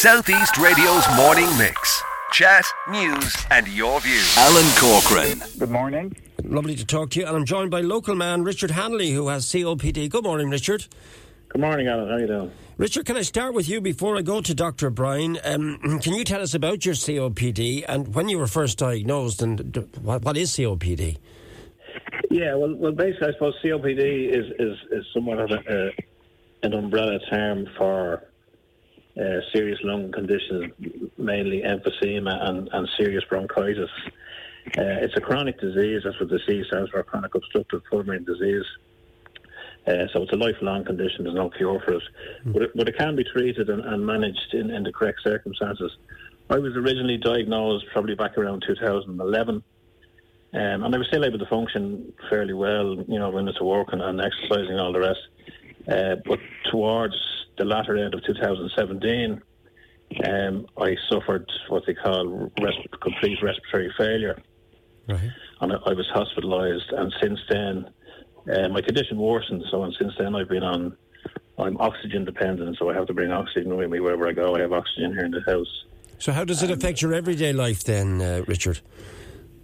Southeast Radio's morning mix. Chat, news, and your views. Alan Corcoran. Good morning. Lovely to talk to you. And I'm joined by local man Richard Hanley, who has COPD. Good morning, Richard. Good morning, Alan. How are you doing? Richard, can I start with you before I go to Dr. Brian? Um, can you tell us about your COPD and when you were first diagnosed and what, what is COPD? Yeah, well, well, basically, I suppose COPD is is, is somewhat of a, uh, an umbrella term for uh, serious lung conditions, mainly emphysema and, and serious bronchitis. Uh, it's a chronic disease. That's what the C stands for, chronic obstructive pulmonary disease. Uh, so it's a lifelong condition. There's no cure for it, but it, but it can be treated and, and managed in, in the correct circumstances. I was originally diagnosed probably back around 2011. Um, and I was still able to function fairly well, you know, when it's working and exercising and all the rest. Uh, but towards the latter end of 2017, um, I suffered what they call resp- complete respiratory failure. Right. And I, I was hospitalised. And since then, uh, my condition worsened. So, and since then, I've been on, I'm oxygen dependent. So I have to bring oxygen with me wherever I go. I have oxygen here in the house. So, how does it affect your everyday life then, uh, Richard?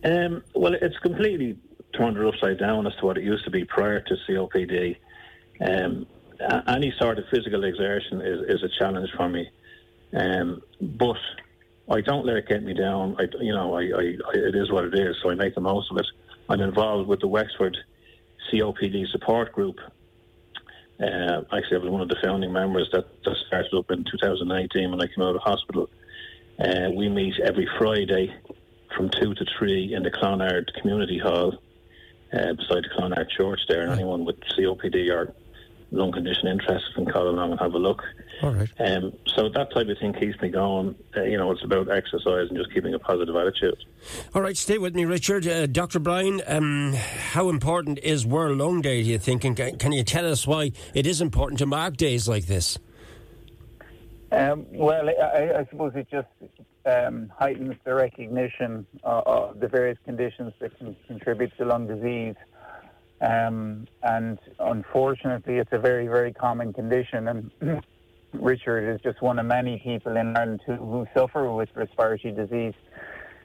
Um, well, it's completely turned it upside down as to what it used to be prior to COPD. Um, any sort of physical exertion is, is a challenge for me, um, but I don't let it get me down. I, you know, I, I, I, it is what it is, so I make the most of it. I'm involved with the Wexford COPD support group. Uh, actually, I was one of the founding members that, that started up in 2019 when I came out of hospital. Uh, we meet every Friday from 2 to 3 in the Clonard Community Hall uh, beside the Clonard Church there. And anyone with COPD or lung condition interested can call along and have a look. All right. Um, so that type of thing keeps me going. Uh, you know, it's about exercise and just keeping a positive attitude. All right, stay with me, Richard. Uh, Dr. Brian, um, how important is World Lung Day, do you think? And can, can you tell us why it is important to mark days like this? Um, well, I, I suppose it just um, heightens the recognition of, of the various conditions that can contribute to lung disease. Um, and unfortunately, it's a very, very common condition. And Richard is just one of many people in Ireland who, who suffer with respiratory disease.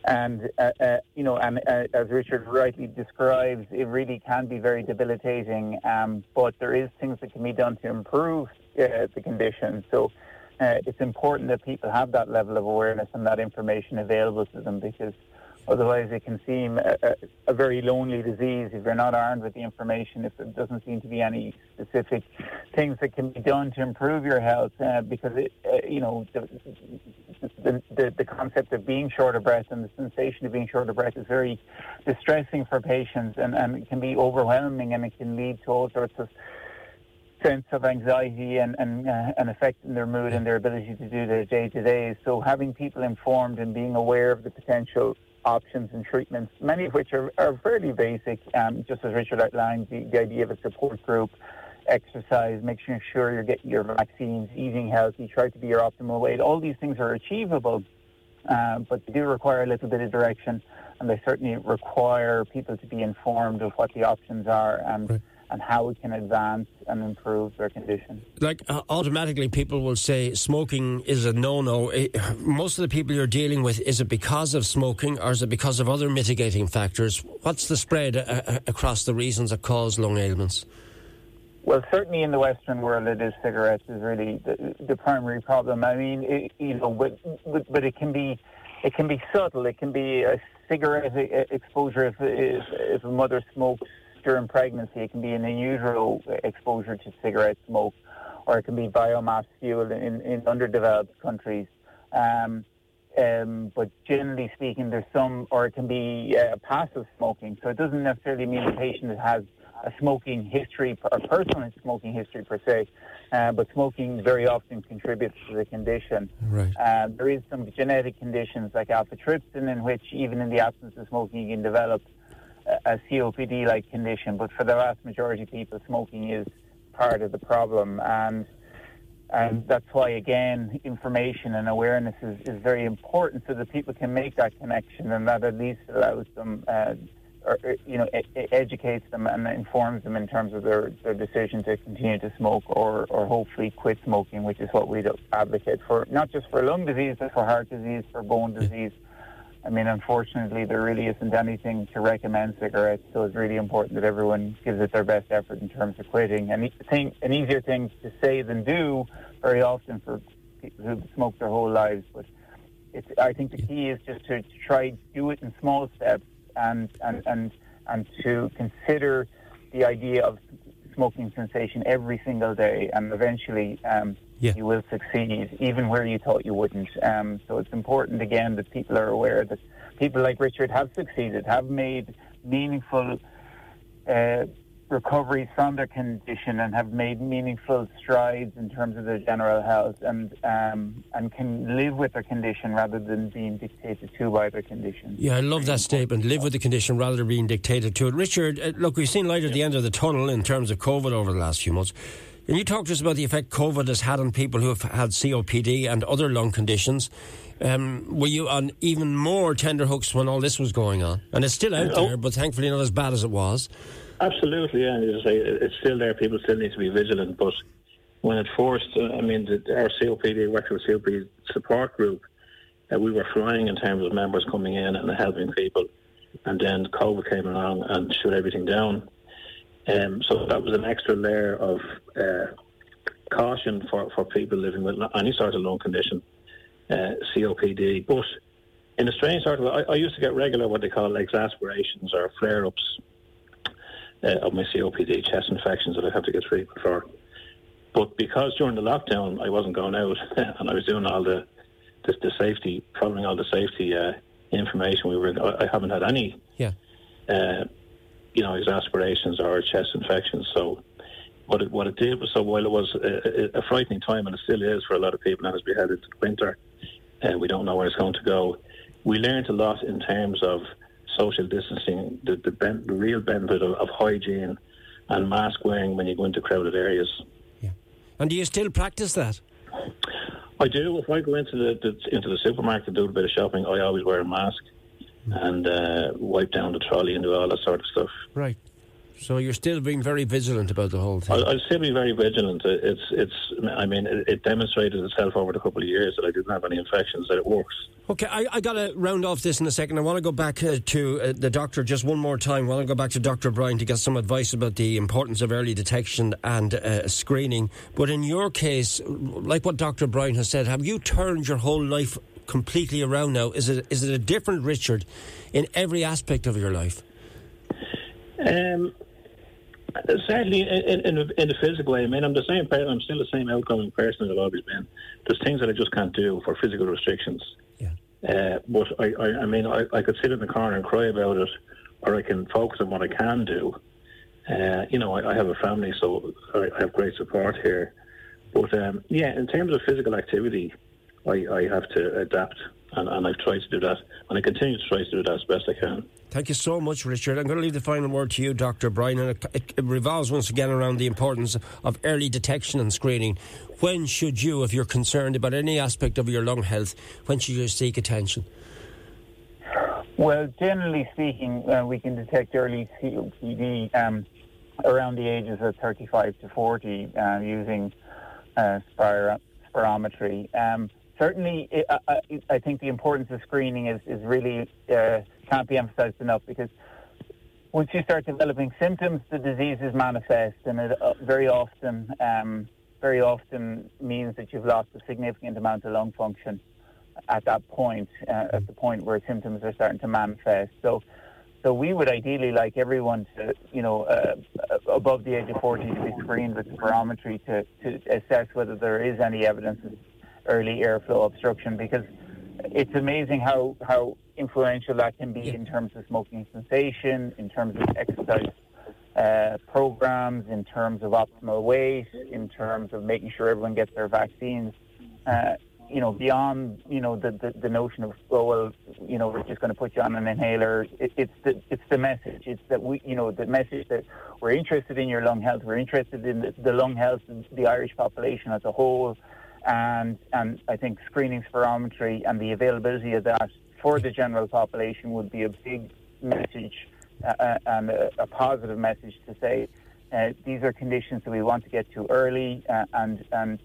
And, uh, uh, you know, and uh, as Richard rightly describes, it really can be very debilitating. Um, but there is things that can be done to improve uh, the condition. So uh, it's important that people have that level of awareness and that information available to them because otherwise it can seem a, a, a very lonely disease if you're not armed with the information, if there doesn't seem to be any specific things that can be done to improve your health uh, because, it, uh, you know, the, the, the, the concept of being short of breath and the sensation of being short of breath is very distressing for patients and, and it can be overwhelming and it can lead to all sorts of sense of anxiety and and, uh, and affecting their mood and their ability to do their day to day. So having people informed and being aware of the potential options and treatments, many of which are, are fairly basic, um, just as Richard outlined, the, the idea of a support group, exercise, making sure you're getting your vaccines, eating healthy, try to be your optimal weight. All these things are achievable, uh, but they do require a little bit of direction, and they certainly require people to be informed of what the options are and. Right and how we can advance and improve their condition. Like uh, automatically, people will say smoking is a no-no. Eh, most of the people you're dealing with, is it because of smoking or is it because of other mitigating factors? What's the spread uh, across the reasons that cause lung ailments? Well, certainly in the Western world, it is cigarettes is really the, the primary problem. I mean, it, you know, but, but but it can be it can be subtle. It can be a cigarette exposure if if, if a mother smokes during pregnancy. It can be an unusual exposure to cigarette smoke, or it can be biomass fuel in, in underdeveloped countries. Um, um, but generally speaking, there's some, or it can be uh, passive smoking. So it doesn't necessarily mean the patient has a smoking history, a personal smoking history per se, uh, but smoking very often contributes to the condition. Right. Uh, there is some genetic conditions like alpha trypsin, in which even in the absence of smoking, you can develop a COPD-like condition, but for the vast majority of people, smoking is part of the problem, and and that's why again, information and awareness is, is very important, so that people can make that connection, and that at least allows them uh, or, you know, educates them and informs them in terms of their, their decision to continue to smoke or, or hopefully quit smoking, which is what we advocate for, not just for lung disease, but for heart disease, for bone disease. I mean, unfortunately, there really isn't anything to recommend cigarettes, so it's really important that everyone gives it their best effort in terms of quitting. And thing, an easier thing to say than do very often for people who've smoked their whole lives. But it's, I think the key is just to, try to try do it in small steps and, and, and, and to consider the idea of smoking cessation every single day, and eventually um, yeah. you will succeed, even where you thought you wouldn't. Um, so it's important again that people are aware that people like Richard have succeeded, have made meaningful uh, recoveries from their condition, and have made meaningful strides in terms of their general health, and um, and can live with their condition rather than being dictated to by their condition. Yeah, I love that statement. Live with the condition rather than being dictated to it. Richard, uh, look, we've seen light at the end of the tunnel in terms of COVID over the last few months. Can you talk to us about the effect COVID has had on people who have had COPD and other lung conditions? Um, were you on even more tender hooks when all this was going on? And it's still out oh. there, but thankfully not as bad as it was. Absolutely, yeah. As I say, it's still there. People still need to be vigilant. But when it forced, uh, I mean, the, our COPD, working with COPD support group, uh, we were flying in terms of members coming in and helping people. And then COVID came along and shut everything down. Um, so that was an extra layer of uh, caution for, for people living with any sort of lung condition, uh, COPD. But in a strange sort of, I, I, used to get regular what they call exasperations or flare ups uh, of my COPD, chest infections that I have to get treatment for. But because during the lockdown I wasn't going out and I was doing all the the, the safety, following all the safety uh, information, we were I haven't had any. Yeah uh, you know, exasperations or chest infections. So what it, what it did was, so while it was a, a, frightening time, and it still is for a lot of people, and as we head into winter, and uh, we don't know where it's going to go, we learned a lot in terms of social distancing, the, the, ben, the real benefit of, of, hygiene and mask wearing when you go into crowded areas. Yeah. And do you still practice that? I do. If I go into the, the into the supermarket to do a bit of shopping, I always wear a mask and uh, wipe down the trolley and do all that sort of stuff. Right. So you're still being very vigilant about the whole thing. I'll, I'll still be very vigilant. It's, it's. I mean, it, it, demonstrated itself over the couple of years that I didn't have any infections. That it works. Okay, I, I got to round off this in a second. I want to go back uh, to uh, the doctor just one more time. I want to go back to Dr. Brian to get some advice about the importance of early detection and uh, screening. But in your case, like what Dr. Brian has said, have you turned your whole life completely around now? Is it is it a different Richard in every aspect of your life? Um, certainly in, in, in a physical way. I mean, I'm the same person. I'm still the same outgoing person that I've always been. There's things that I just can't do for physical restrictions. Yeah. Uh, but I, I, I mean, I, I could sit in the corner and cry about it, or I can focus on what I can do. Uh, you know, I, I, have a family, so I, I have great support here. But um, yeah, in terms of physical activity, I, I have to adapt, and, and I've tried to do that, and I continue to try to do that as best I can. Thank you so much, Richard. I'm going to leave the final word to you, Dr. Brian, and it, it revolves once again around the importance of early detection and screening. When should you, if you're concerned about any aspect of your lung health, when should you seek attention? Well, generally speaking, uh, we can detect early COPD um, around the ages of 35 to 40 uh, using uh, spirometry. Um, certainly, I, I, think the importance of screening is, is really uh, can't be emphasized enough because once you start developing symptoms, the disease is manifest, and it uh, very often, um, very often means that you've lost a significant amount of lung function at that point, uh, at the point where symptoms are starting to manifest. So, so we would ideally like everyone to, you know, uh, above the age of 40 to be screened with spirometry to, to assess whether there is any evidence of early airflow obstruction because it's amazing how, how influential that can be in terms of smoking cessation, in terms of exercise uh, programs, in terms of optimal weight, in terms of making sure everyone gets their vaccines. Uh, you know, beyond you know the, the, the notion of oh well, you know we're just going to put you on an inhaler. It, it's the it's the message. It's that we you know the message that we're interested in your lung health. We're interested in the, the lung health of the Irish population as a whole and and I think screening spirometry and the availability of that for the general population would be a big message uh, and a, a, positive message to say uh, these are conditions that we want to get to early, uh, and and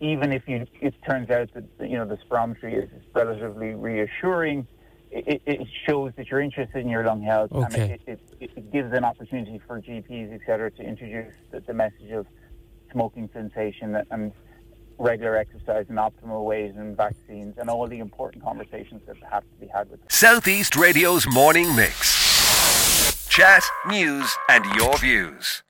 even if you it turns out that you know the spirometry is relatively reassuring, it, it shows that you're interested in your lung health, okay. and it, it, it, gives an opportunity for GPs, etc., to introduce the, the message of smoking cessation and regular exercise and optimal ways and vaccines and all the important conversations that have to be had with. Southeast Radio's morning mix. Chat, news, and your views.